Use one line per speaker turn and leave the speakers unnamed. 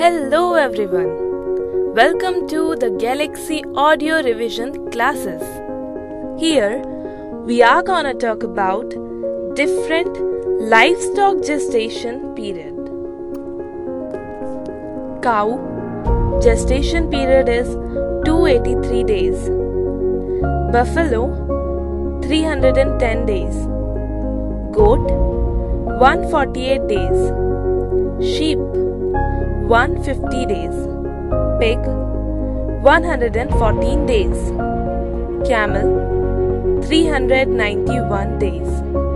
Hello everyone. Welcome to the Galaxy Audio Revision classes. Here we are going to talk about different livestock gestation period. Cow gestation period is 283 days. Buffalo 310 days. Goat 148 days. Sheep 150 days. Pig 114 days. Camel 391 days.